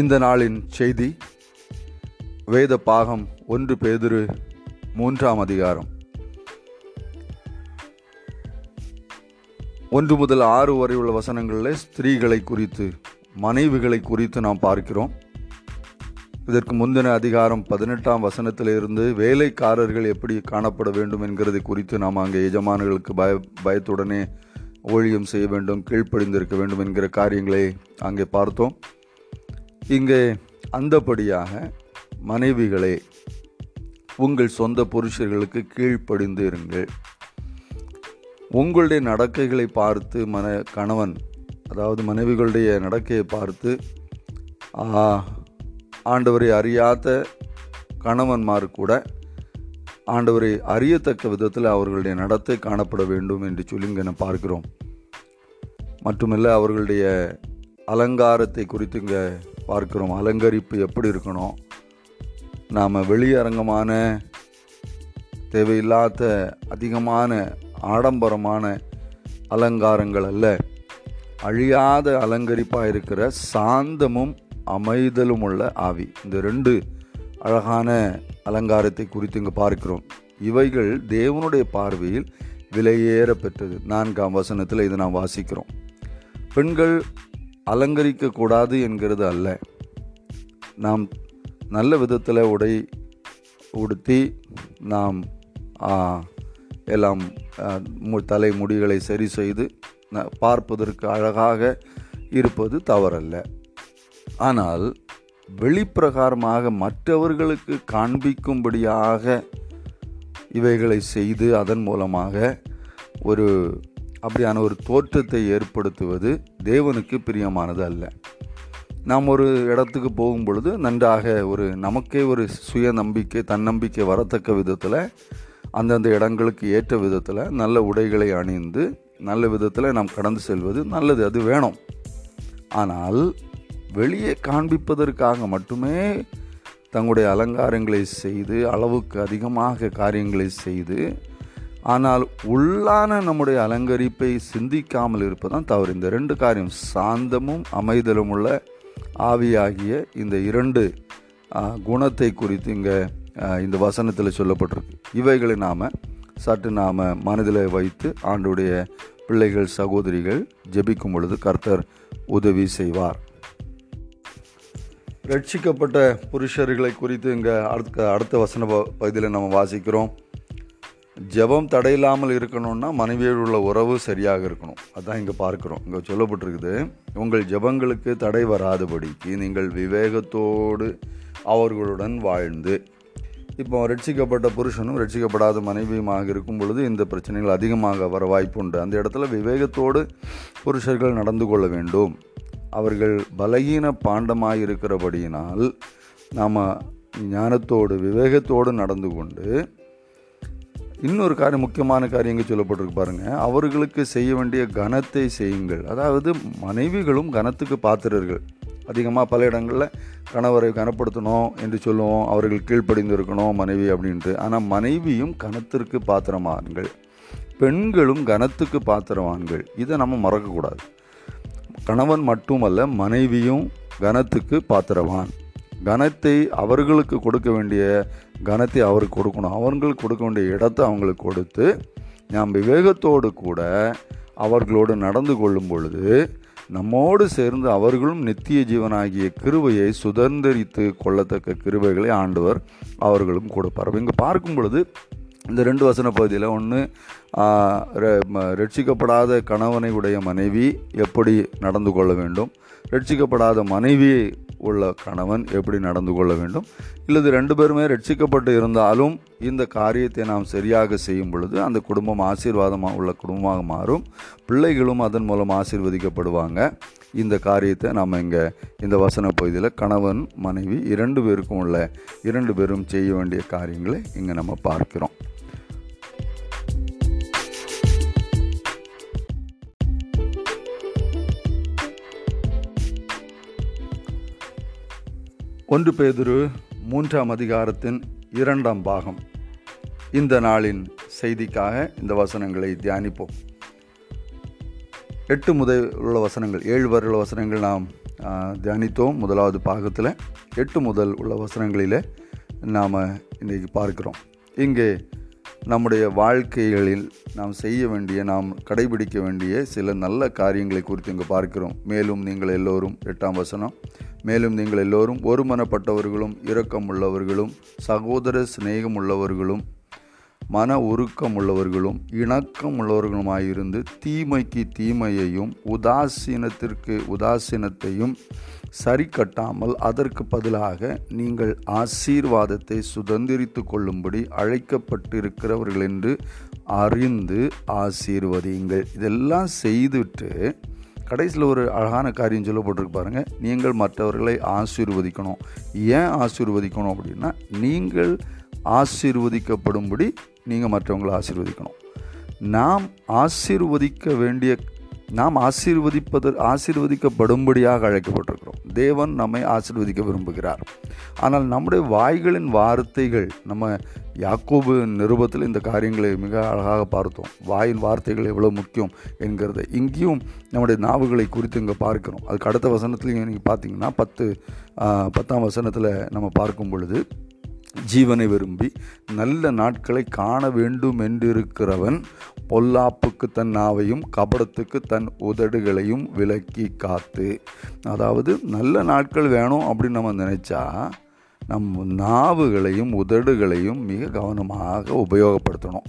இந்த நாளின் செய்தி வேத பாகம் ஒன்று பேதுரு மூன்றாம் அதிகாரம். ஒன்று முதல் ஆறு வரை உள்ள வசனங்களில் ஸ்திரீகளை குறித்து மனைவிகளை குறித்து நாம் பார்க்கிறோம். இதற்கு முந்தின அதிகாரம் பதினெட்டாம் வசனத்திலிருந்து வேலைக்காரர்கள் எப்படி காணப்பட வேண்டும் என்கிறதை குறித்து நாம் அங்கே எஜமானர்களுக்கு பய பயத்துடனே ஊழியம் செய்ய வேண்டும் கீழ்ப்படிந்திருக்க வேண்டும் என்கிற காரியங்களை அங்கே பார்த்தோம். இங்கே அந்தபடியாக மனைவிகளே உங்கள் சொந்த புருஷர்களுக்கு கீழ்ப்படிந்து இருங்கள். உங்களுடைய நடக்கைகளை பார்த்து மன கணவன் அதாவது மனைவிகளுடைய நடக்கையை பார்த்து ஆண்டவரை அறியாத கணவன்மார் கூட ஆண்டவரை அறியத்தக்க விதத்தில் அவர்களுடைய நடத்தை காணப்பட வேண்டும் என்று சொல்லி இங்கே நான் பார்க்கிறோம். மட்டுமல்ல அவர்களுடைய அலங்காரத்தை குறித்து இங்கே பார்க்கிறோம். அலங்கரிப்பு எப்படி இருக்கணும்? நாம் வெளியரங்கமான தேவையில்லாத அதிகமான ஆடம்பரமான அலங்காரங்கள் அல்ல. அழியாத அலங்கரிப்பாக இருக்கிற சாந்தமும் அமைதலும் உள்ள ஆவி. இந்த ரெண்டு அழகான அலங்காரத்தை குறித்து இங்கு பார்க்கிறோம். இவைகள் தேவனுடைய பார்வையில் விலையேற பெற்றது. நான்காம் வசனத்தில் இதை நாம் வாசிக்கிறோம். பெண்கள் அலங்கரிக்கக்கூடாது என்கிறது அல்ல. நாம் நல்ல விதத்தில் உடை உடுத்தி நாம் எல்லாம் மு- தலை முடிகளை சரி செய்து பார்ப்பதற்கு அழகாக இருப்பது தவறல்ல. ஆனால் வெளிப்பிரகாரமாக மற்றவர்களுக்கு காண்பிக்கும்படியாக இவைகளை செய்து அதன் மூலமாக ஒரு அப்படியான ஒரு தோற்றத்தை ஏற்படுத்துவது தேவனுக்கு பிரியமானது அல்ல. நாம் ஒரு இடத்துக்கு போகும் பொழுது நன்றாக ஒரு நமக்கே ஒரு சுய நம்பிக்கை தன்னம்பிக்கை வரத்தக்க விதத்தில் அந்தந்த இடங்களுக்கு ஏற்ற விதத்தில் நல்ல உடைகளை அணிந்து நல்ல விதத்தில் நாம் கடந்து செல்வது நல்லது அது வேணும். ஆனால் வெளியே காண்பிப்பதற்காக மட்டுமே தங்களுடைய அலங்காரங்களை செய்து அளவுக்கு அதிகமாக காரியங்களை செய்து ஆனால் உள்ளான நம்முடைய அலங்கரிப்பை சிந்திக்காமல் இருப்பதான் தவறு. இந்த ரெண்டு காரியம் சாந்தமும் அமைதலும் உள்ள ஆவியாகிய இந்த இரண்டு குணத்தை குறித்து இங்கே இந்த வசனத்தில் சொல்லப்பட்டிருக்கு. இவைகளை நாம் சற்று நாம் மனதில் வைத்து ஆண்டுடைய பிள்ளைகள் சகோதரிகள் ஜெபிக்கும் பொழுது கர்த்தர் உதவி செய்வார். ரட்சிக்கப்பட்ட புருஷர்களை குறித்து இங்கே அடுத்த அடுத்த வசன பகுதியில் நம்ம வாசிக்கிறோம். ஜெபம் தடையில்லாமல் இருக்கணும்னா மனைவியோடு உள்ள உறவு சரியாக இருக்கணும். அதான் இங்கே பார்க்குறோம். இங்கே சொல்லப்பட்டிருக்குது உங்கள் ஜெபங்களுக்கு தடை வராதபடிக்கு நீங்கள் விவேகத்தோடு அவர்களுடன் வாழ்ந்து. இப்போ ரட்சிக்கப்பட்ட புருஷனும் ரட்சிக்கப்படாத மனைவியுமாக இருக்கும் பொழுது இந்த பிரச்சனைகள் அதிகமாக வர வாய்ப்பு உண்டு. அந்த இடத்துல விவேகத்தோடு புருஷர்கள் நடந்து கொள்ள வேண்டும். அவர்கள் பலகீன பாண்டமாக இருக்கிறபடியினால் நாம் ஞானத்தோடு விவேகத்தோடு நடந்து கொண்டு இன்னொரு காரியம் முக்கியமான காரியம் சொல்லப்பட்டிருக்கு பாருங்கள் அவர்களுக்கு செய்ய வேண்டிய கனத்தை செய்யுங்கள். அதாவது மனைவிகளும் கனத்துக்கு பாத்திரர்கள். அதிகமாக பல இடங்களில் கணவரை கனப்படுத்தணும் என்று சொல்லுவோம். அவர்கள் கீழ்ப்படிந்து இருக்கணும் மனைவி அப்படின்ட்டு. ஆனால் மனைவியும் கனத்திற்கு பாத்திரமான்கள். பெண்களும் கனத்துக்கு பாத்திரவான்கள் இதை நம்ம மறக்கக்கூடாது. கணவன் மட்டுமல்ல மனைவியும் கனத்துக்கு பாத்திரவான். கனத்தை அவர்களுக்கு கொடுக்க வேண்டிய கனத்தை அவருக்கு கொடுக்கணும். அவங்களுக்கு கொடுக்க வேண்டிய இடத்தை அவங்களுக்கு கொடுத்து நாம் விவேகத்தோடு கூட அவர்களோடு நடந்து கொள்ளும் பொழுது நம்மோடு சேர்ந்து அவர்களும் நித்திய ஜீவனாகிய கிருவையை சுதந்திரித்து கொள்ளத்தக்க கிருவைகளை ஆண்டவர் அவர்களும் கொடுப்பார். இங்கே பார்க்கும் பொழுது இந்த ரெண்டு வசன பகுதியில் ஒன்று ரட்சிக்கப்படாத கணவனை உடைய மனைவி எப்படி நடந்து கொள்ள வேண்டும்? ரட்சிக்கப்படாத மனைவி உள்ள கணவன் எப்படி நடந்து கொள்ள வேண்டும்? இல்லது ரெண்டு பேருமே ரட்சிக்கப்பட்டு இருந்தாலும் இந்த காரியத்தை நாம் சரியாக செய்யும் பொழுது அந்த குடும்பம் ஆசீர்வாதமாக உள்ள குடும்பமாக மாறும். பிள்ளைகளும் அதன் மூலம் ஆசீர்வதிக்கப்படுவாங்க. இந்த காரியத்தை நாம் இங்கே இந்த வசன பகுதியில் கணவன் மனைவி இரண்டு பேருக்கும் உள்ள இரண்டு பேரும் செய்ய வேண்டிய காரியங்களை இங்கே நம்ம பார்க்கிறோம். ஒன்று பேதுரு மூன்றாம் அதிகாரத்தின் இரண்டாம் பாகம். இந்த நாளின் செய்திக்காக இந்த வசனங்களை தியானிப்போம். எட்டு முதல் உள்ள வசனங்கள் ஏழு வரை உள்ள வசனங்கள் நாம் தியானித்தோம் முதலாவது பாகத்தில். எட்டு முதல் உள்ள வசனங்களில் நாம் இன்றைக்கி பார்க்கிறோம். இங்கே நம்முடைய வாழ்க்கைகளில் நாம் செய்ய வேண்டிய நாம் கடைபிடிக்க வேண்டிய சில நல்ல காரியங்களை குறித்து இங்கே பார்க்கிறோம். மேலும் நீங்கள் எல்லோரும் எட்டாம் வசனம் மேலும் நீங்கள் எல்லோரும் ஒருமனப்பட்டவர்களும் இரக்கம் உள்ளவர்களும் சகோதர சிநேகம் உள்ளவர்களும் மன உருக்கம் உள்ளவர்களும் இணக்கம் உள்ளவர்களுமாயிருந்து தீமைக்கு தீமையையும் உதாசீனத்திற்கு உதாசீனத்தையும் சரி கட்டாமல் அதற்கு பதிலாக நீங்கள் ஆசீர்வாதத்தை சுதந்திரித்து கொள்ளும்படி அழைக்கப்பட்டிருக்கிறவர்கள் என்று அறிந்து ஆசீர்வதியுங்கள். இதெல்லாம் செய்துவிட்டு கடைசியில் ஒரு அழகான காரியம் சொல்லப்பட்டிருக்கு பாருங்கள் நீங்கள் மற்றவர்களை ஆசீர்வதிக்கணும். ஏன் ஆசீர்வதிக்கணும் அப்படின்னா நீங்கள் ஆசீர்வதிக்கப்படும்படி நீங்கள் மற்றவங்களை ஆசீர்வதிக்கணும். நாம் ஆசீர்வதிக்க வேண்டிய நாம் ஆசீர்வதிப்பது ஆசீர்வதிக்கப்படும்படியாக அழைக்கப்பட்டிருக்கிறோம். தேவன் நம்மை ஆசிர்வதிக்க விரும்புகிறார். ஆனால் நம்முடைய வாய்களின் வார்த்தைகள் நம்ம யாக்கோபு நிருபத்தில் இந்த காரியங்களை மிக அழகாக பார்த்தோம். வாயின் வார்த்தைகள் எவ்வளோ முக்கியம் என்கிறத. இங்கேயும் நம்முடைய நாவுகளை குறித்து இங்கே பார்க்கிறோம். அதுக்கு அடுத்த வசனத்துலையும் நீங்கள் பார்த்தீங்கன்னா பத்து பத்தாம் வசனத்தில் நம்ம பார்க்கும் பொழுது ஜீவனை விரும்பி நல்ல நாட்களை காண வேண்டும் என்றிருக்கிறவன் பொல்லாப்புக்கு தன் நாவையும் கபடத்துக்கு தன் உதடுகளையும் விலக்கி காத்து அதாவது நல்ல நாட்கள் வேணும் அப்படின்னு நம்ம நினச்சா நம் நாவுகளையும் உதடுகளையும் மிக கவனமாக உபயோகப்படுத்தணும்.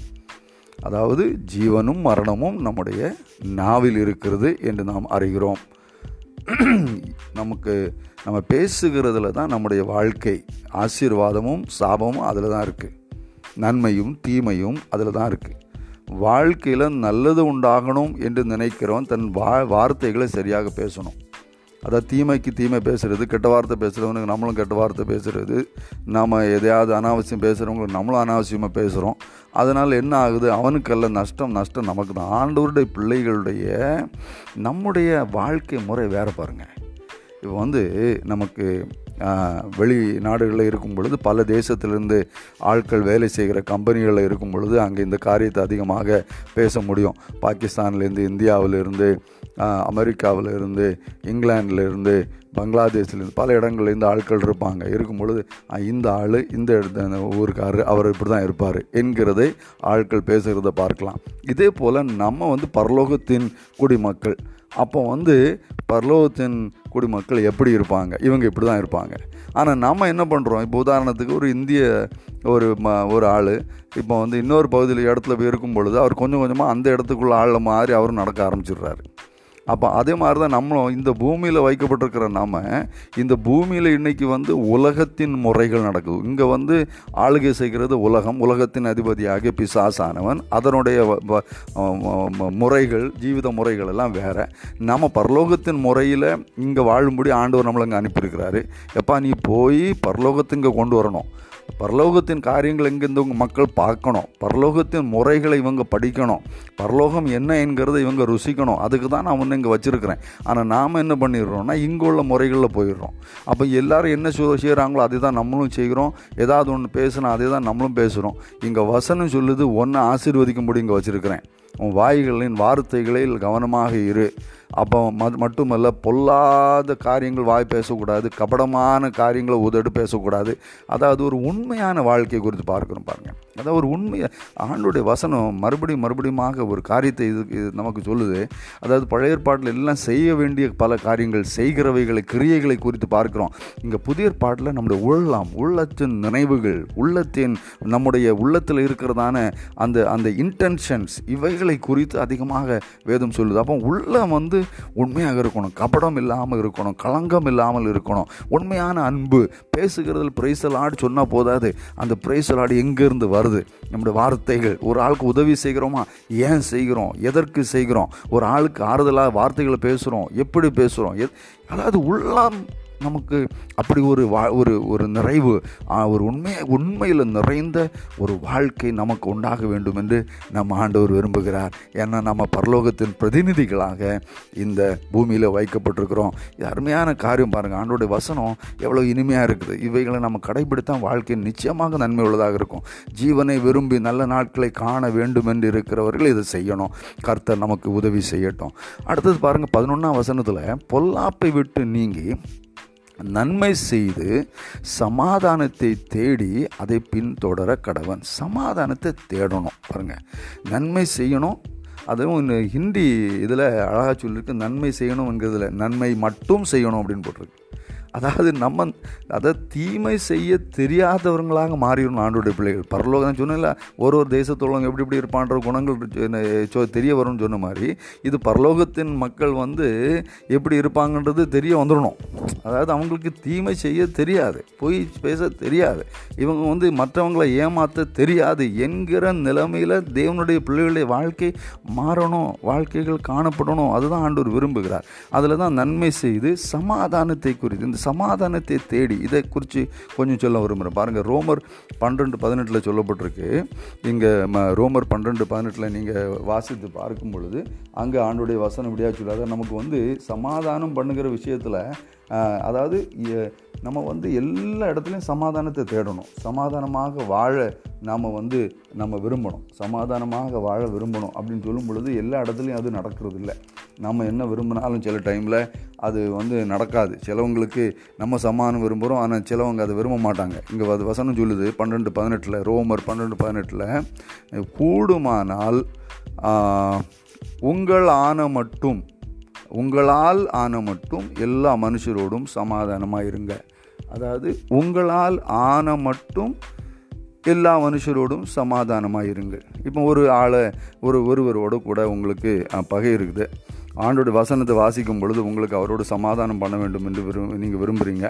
அதாவது ஜீவனும் மரணமும் நம்முடைய நாவில் இருக்கிறது என்று நாம் அறிகிறோம். நமக்கு நம்ம பேசுகிறதுல தான் நம்முடைய வாழ்க்கை. ஆசீர்வாதமும் சாபமும் அதில் தான் இருக்குது நன்மையும் தீமையும் அதில் தான் இருக்குது வாழ்க்கையில் நல்லது உண்டாகணும் என்று நினைக்கிறவன் தன் வா வார்த்தைகளை சரியாக பேசணும். அதாவது தீமைக்கு தீமை பேசுகிறது கெட்ட வார்த்தை பேசுகிறவனுக்கு நம்மளும் கெட்ட வார்த்தை பேசுகிறது நாம் எதையாவது அனாவசியம் பேசுகிறவங்களுக்கு நம்மளும் அனாவசியமாக பேசுகிறோம் அதனால் என்ன ஆகுது? அவனுக்கல்ல நஷ்டம் நஷ்டம் நமக்கு தான். ஆண்டவருடைய பிள்ளைகளுடைய நம்முடைய வாழ்க்கை முறை வேறு பாருங்கள் இப்போ வந்து நமக்கு வெளி நாடுகளில் இருக்கும் பொழுது பல தேசத்திலிருந்து ஆட்கள் வேலை செய்கிற கம்பெனிகளில் இருக்கும் பொழுது அங்கே இந்த காரியத்தை அதிகமாக பேச முடியும். பாகிஸ்தான்லேருந்து இந்தியாவிலிருந்து அமெரிக்காவில் இருந்து பங்களாதேஷ்லேருந்து பல இடங்கள்லேருந்து ஆட்கள் இருப்பாங்க. இருக்கும் பொழுது இந்த ஆள் இந்த இடத்த ஊருக்காரர் அவர் இப்படி தான் இருப்பார் என்கிறதை ஆட்கள் பேசுகிறத பார்க்கலாம். இதே போல் நம்ம வந்து பரலோகத்தின் குடிமக்கள் அப்போ வந்து பரலோகத்தின் குடிமக்கள் எப்படி இருப்பாங்க? இவங்க இப்படி தான் இருப்பாங்க. ஆனால் நம்ம என்ன பண்ணுறோம் இப்போ உதாரணத்துக்கு ஒரு இந்திய ஒரு ம ஒரு ஆள் இப்போ வந்து இன்னொரு பகுதியில் இடத்துல போய் இருக்கும் பொழுது அவர் கொஞ்சம் கொஞ்சமாக அந்த இடத்துக்குள்ள ஆளில் மாறி அவரும் நடக்க ஆரம்பிச்சிடுறாரு. அப்போ அதே மாதிரி தான் நம்மளும் இந்த பூமியில் வைக்கப்பட்டிருக்கிற நாம் இந்த பூமியில் இன்றைக்கி வந்து உலகத்தின் முறைகள் நடக்குது. இங்கே வந்து ஆளுகை செய்கிறது உலகம் உலகத்தின் அதிபதியாக பிசாசானவன். அதனுடைய முறைகள் ஜீவித முறைகள் எல்லாம் வேறு. நம்ம பரலோகத்தின் முறையில் இங்கே வாழும்படி ஆண்டவர் நம்மளை இங்கே அனுப்பியிருக்கிறாரு. எப்பா நீ போய் பரலோகத்துங்க இங்கே கொண்டு வரணும். பரலோகத்தின் காரியங்கள் எங்கேருந்து இவங்க மக்கள் பார்க்கணும்? பரலோகத்தின் முறைகளை இவங்க படிக்கணும். பரலோகம் என்ன என்கிறத இவங்க ருசிக்கணும். அதுக்கு தான் நான் ஒன்று இங்கே வச்சுருக்கிறேன். ஆனால் நாம் என்ன பண்ணிடுறோம்னா இங்கே உள்ள முறைகளில் போயிடுறோம். அப்போ எல்லோரும் என்ன செய்கிறாங்களோ அதை தான் நம்மளும் செய்கிறோம். ஏதாவது ஒன்று பேசுனா அதே தான் நம்மளும் பேசுகிறோம் இங்கே வசனம் சொல்லுது ஒன்று ஆசீர்வதிக்கும்படி இங்கே வச்சுருக்கிறேன். உன் வாய்களின் வார்த்தைகளில் கவனமாக இரு. அப்போ மட்டுமல்ல பொல்லாத காரியங்கள் வாய் பேசக்கூடாது கபடமான காரியங்களை உதடு பேசக்கூடாது. அதாவது ஒரு உண்மையான வாழ்க்கை குறித்து பார்க்கணும் பாருங்கள் அதாவது ஒரு உண்மை ஆண்டுடைய வசனம் மறுபடியும் மறுபடியுமாக ஒரு காரியத்தை இது இது நமக்கு சொல்லுது. அதாவது பழைய ஏற்பாட்டில் எல்லாம் செய்ய வேண்டிய பல காரியங்கள் செய்கிறவைகளை கிரியைகளை குறித்து பார்க்குறோம். இங்கே புதிய ஏற்பாட்டில் நம்முடைய உள்ளம் உள்ளத்தின் நினைவுகள் உள்ளத்தின் நம்முடைய உள்ளத்தில் இருக்கிறதான அந்த அந்த இன்டென்ஷன்ஸ் இவைகளை குறித்து அதிகமாக வேதம் சொல்லுது. அப்போ உள்ளம் வந்து உண்மையாக இருக்கணும் கபடம் இல்லாமல் இருக்கணும் களங்கம் இல்லாமல் இருக்கணும் உண்மையான அன்பு பேசுகிறதில் பிரைசலாடு சொன்னால் போதாது. அந்த பிரைசலாடு எங்கேருந்து வருது? நம்முடைய வார்த்தைகள் ஒரு ஆளுக்கு உதவி செய்கிறோமா? ஏன் செய்கிறோம்? எதற்கு செய்கிறோம்? ஒரு ஆளுக்கு ஆறுதலாக வார்த்தைகளை பேசுகிறோம் எப்படி பேசுகிறோம் எத் அதாவது உள்ளம் நமக்கு அப்படி ஒரு வா ஒரு ஒரு நிறைவு ஒரு உண்மை உண்மையில் நிறைந்த ஒரு வாழ்க்கை நமக்கு உண்டாக வேண்டும் என்று நம்ம ஆண்டவர் விரும்புகிறார். ஏன்னா நம்ம பரலோகத்தின் பிரதிநிதிகளாக இந்த பூமியில் வைக்கப்பட்டிருக்கிறோம். இது அருமையான காரியம் பாருங்கள் ஆண்டோடைய வசனம் எவ்வளோ இனிமையாக இருக்குது. இவைகளை நம்ம கடைபிடித்தா வாழ்க்கை நிச்சயமாக நன்மை உள்ளதாக இருக்கும். ஜீவனை விரும்பி நல்ல நாட்களை காண வேண்டும் என்று இருக்கிறவர்கள் இதை செய்யணும். கர்த்தர் நமக்கு உதவி செய்யட்டும். அடுத்தது பாருங்கள் பதினொன்றாம் வசனத்தில் பொல்லாப்பை விட்டு நீங்கி நன்மை செய்து சமாதானத்தை தேடி அதை பின்தொடர கடவன். சமாதானத்தை தேடணும். பாருங்கள் நன்மை செய்யணும். அதுவும் ஹிந்தி இதில் அழகாக சொல்லியிருக்கு நன்மை செய்யணுங்கிறதுல நன்மை மட்டும் செய்யணும் அப்படின்னு போட்டிருக்கு. அதாவது நம்ம அதை தீமை செய்ய தெரியாதவங்களாக மாறிடணும் ஆண்டோடைய பிள்ளைகள். பரலோகம் சொன்னல ஒரு ஒரு தேசத்துள்ளவங்க எப்படி எப்படி இருப்பான்ற குணங்கள் சொ- தெரிய வரும்னு சொன்ன மாதிரி இது பரலோகத்தின் மக்கள் வந்து எப்படி இருப்பாங்கன்றது தெரிய வந்துடணும் அதாவது அவங்களுக்கு தீமை செய்ய தெரியாது பொய் பேச தெரியாது. இவங்க வந்து மற்றவங்களை ஏமாற்ற தெரியாது என்கிற நிலைமையில் தேவனுடைய பிள்ளைகளுடைய வாழ்க்கை மாறணும் வாழ்க்கைகள் காணப்படணும் அதுதான் ஆண்டவர் விரும்புகிறார். அதில் தான் நன்மை செய்து சமாதானத்தை குறித்து இந்த சமாதானத்தை தேடி இதை குறித்து கொஞ்சம் சொல்ல விரும்புகிறேன் பாருங்கள் ரோமர் பன்னெண்டு பதினெட்டில் சொல்லப்பட்டிருக்கு. இங்கே ம ரோமர் பன்னெண்டு பதினெட்டில் நீங்கள் வாசித்து பார்க்கும் பொழுது அங்கே ஆண்டுடைய வசனம் இப்படியா சொல்லாத. நமக்கு வந்து சமாதானம் பண்ணுகிற விஷயத்தில் அதாவது நம்ம வந்து எல்லா இடத்துலையும் சமாதானத்தை தேடணும். சமாதானமாக வாழ நாம் வந்து நம்ம விரும்பணும். சமாதானமாக வாழ விரும்பணும் அப்படின்னு சொல்லும் பொழுது எல்லா இடத்துலையும் அது நடக்கிறது இல்லை நம்ம என்ன விரும்பினாலும் சில டைமில் அது வந்து நடக்காது. சிலவங்களுக்கு நம்ம சமாதானம் விரும்புகிறோம் ஆனால் சிலவங்க அதை விரும்ப மாட்டாங்க. இங்கே அது வசனம் சொல்லுது பன்னெண்டு பதினெட்டில் ரோமர் பன்னெண்டு பதினெட்டில் கூடுமானால் உங்கள் ஆன மட்டும் உங்களால் ஆன மட்டும் எல்லா மனுஷரோடும் சமாதானமாக இருங்க அதாவது உங்களால் ஆன மட்டும் எல்லா மனுஷரோடும் சமாதானமாக இருங்கள் இப்போ ஒரு ஆளை ஒரு ஒருவரோட கூட உங்களுக்கு பகை இருக்குது. ஆண்டோட வசனத்தை வாசிக்கும் பொழுது உங்களுக்கு அவரோடு சமாதானம் பண்ண வேண்டும் என்று விரும் நீங்கள் விரும்புகிறீங்க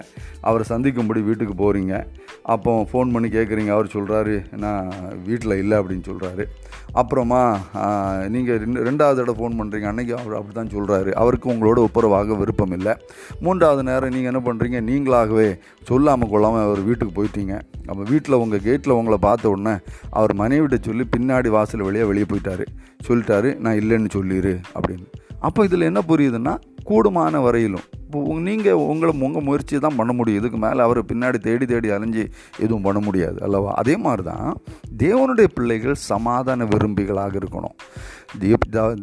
அவரை சந்திக்கும்படி வீட்டுக்கு போகிறீங்க அப்போ ஃபோன் பண்ணி கேட்குறீங்க அவர் சொல்கிறாரு நான் வீட்டில் இல்லை அப்படின்னு சொல்கிறாரு அப்புறமா நீங்கள் ரெண்டு ரெண்டாவது தடவை ஃபோன் பண்ணுறீங்க அன்னைக்கு அவர் அப்படி தான் சொல்கிறாரு அவருக்கு உங்களோட ஒப்புரவாக விருப்பம் இல்லை. மூன்றாவது நேரம் நீங்கள் என்ன பண்ணுறீங்க நீங்களாகவே சொல்லாமல் கொள்ளாமல் அவர் வீட்டுக்கு போயிட்டீங்க. அப்போ வீட்டில் உங்கள் கேட்டில் உங்களை பார்த்த உடனே அவர் மனைவிட்ட சொல்லி பின்னாடி வாசல் வெளியே வெளியே போயிட்டார். சொல்லிட்டாரு நான் இல்லைன்னு சொல்லிடு அப்படின்னு. அப்போ இதில் என்ன புரியுதுன்னா கூடுமான வரையிலும். நீங்கள் உங்களை உங்கள் முயற்சி தான் பண்ண முடியும். இதுக்கு மேலே அவர் பின்னாடி தேடி தேடி அலைஞ்சு எதுவும் பண்ண முடியாது அல்லவா? அதே மாதிரி தான் தேவனுடைய பிள்ளைகள் சமாதான விரும்பிகளாக இருக்கணும்.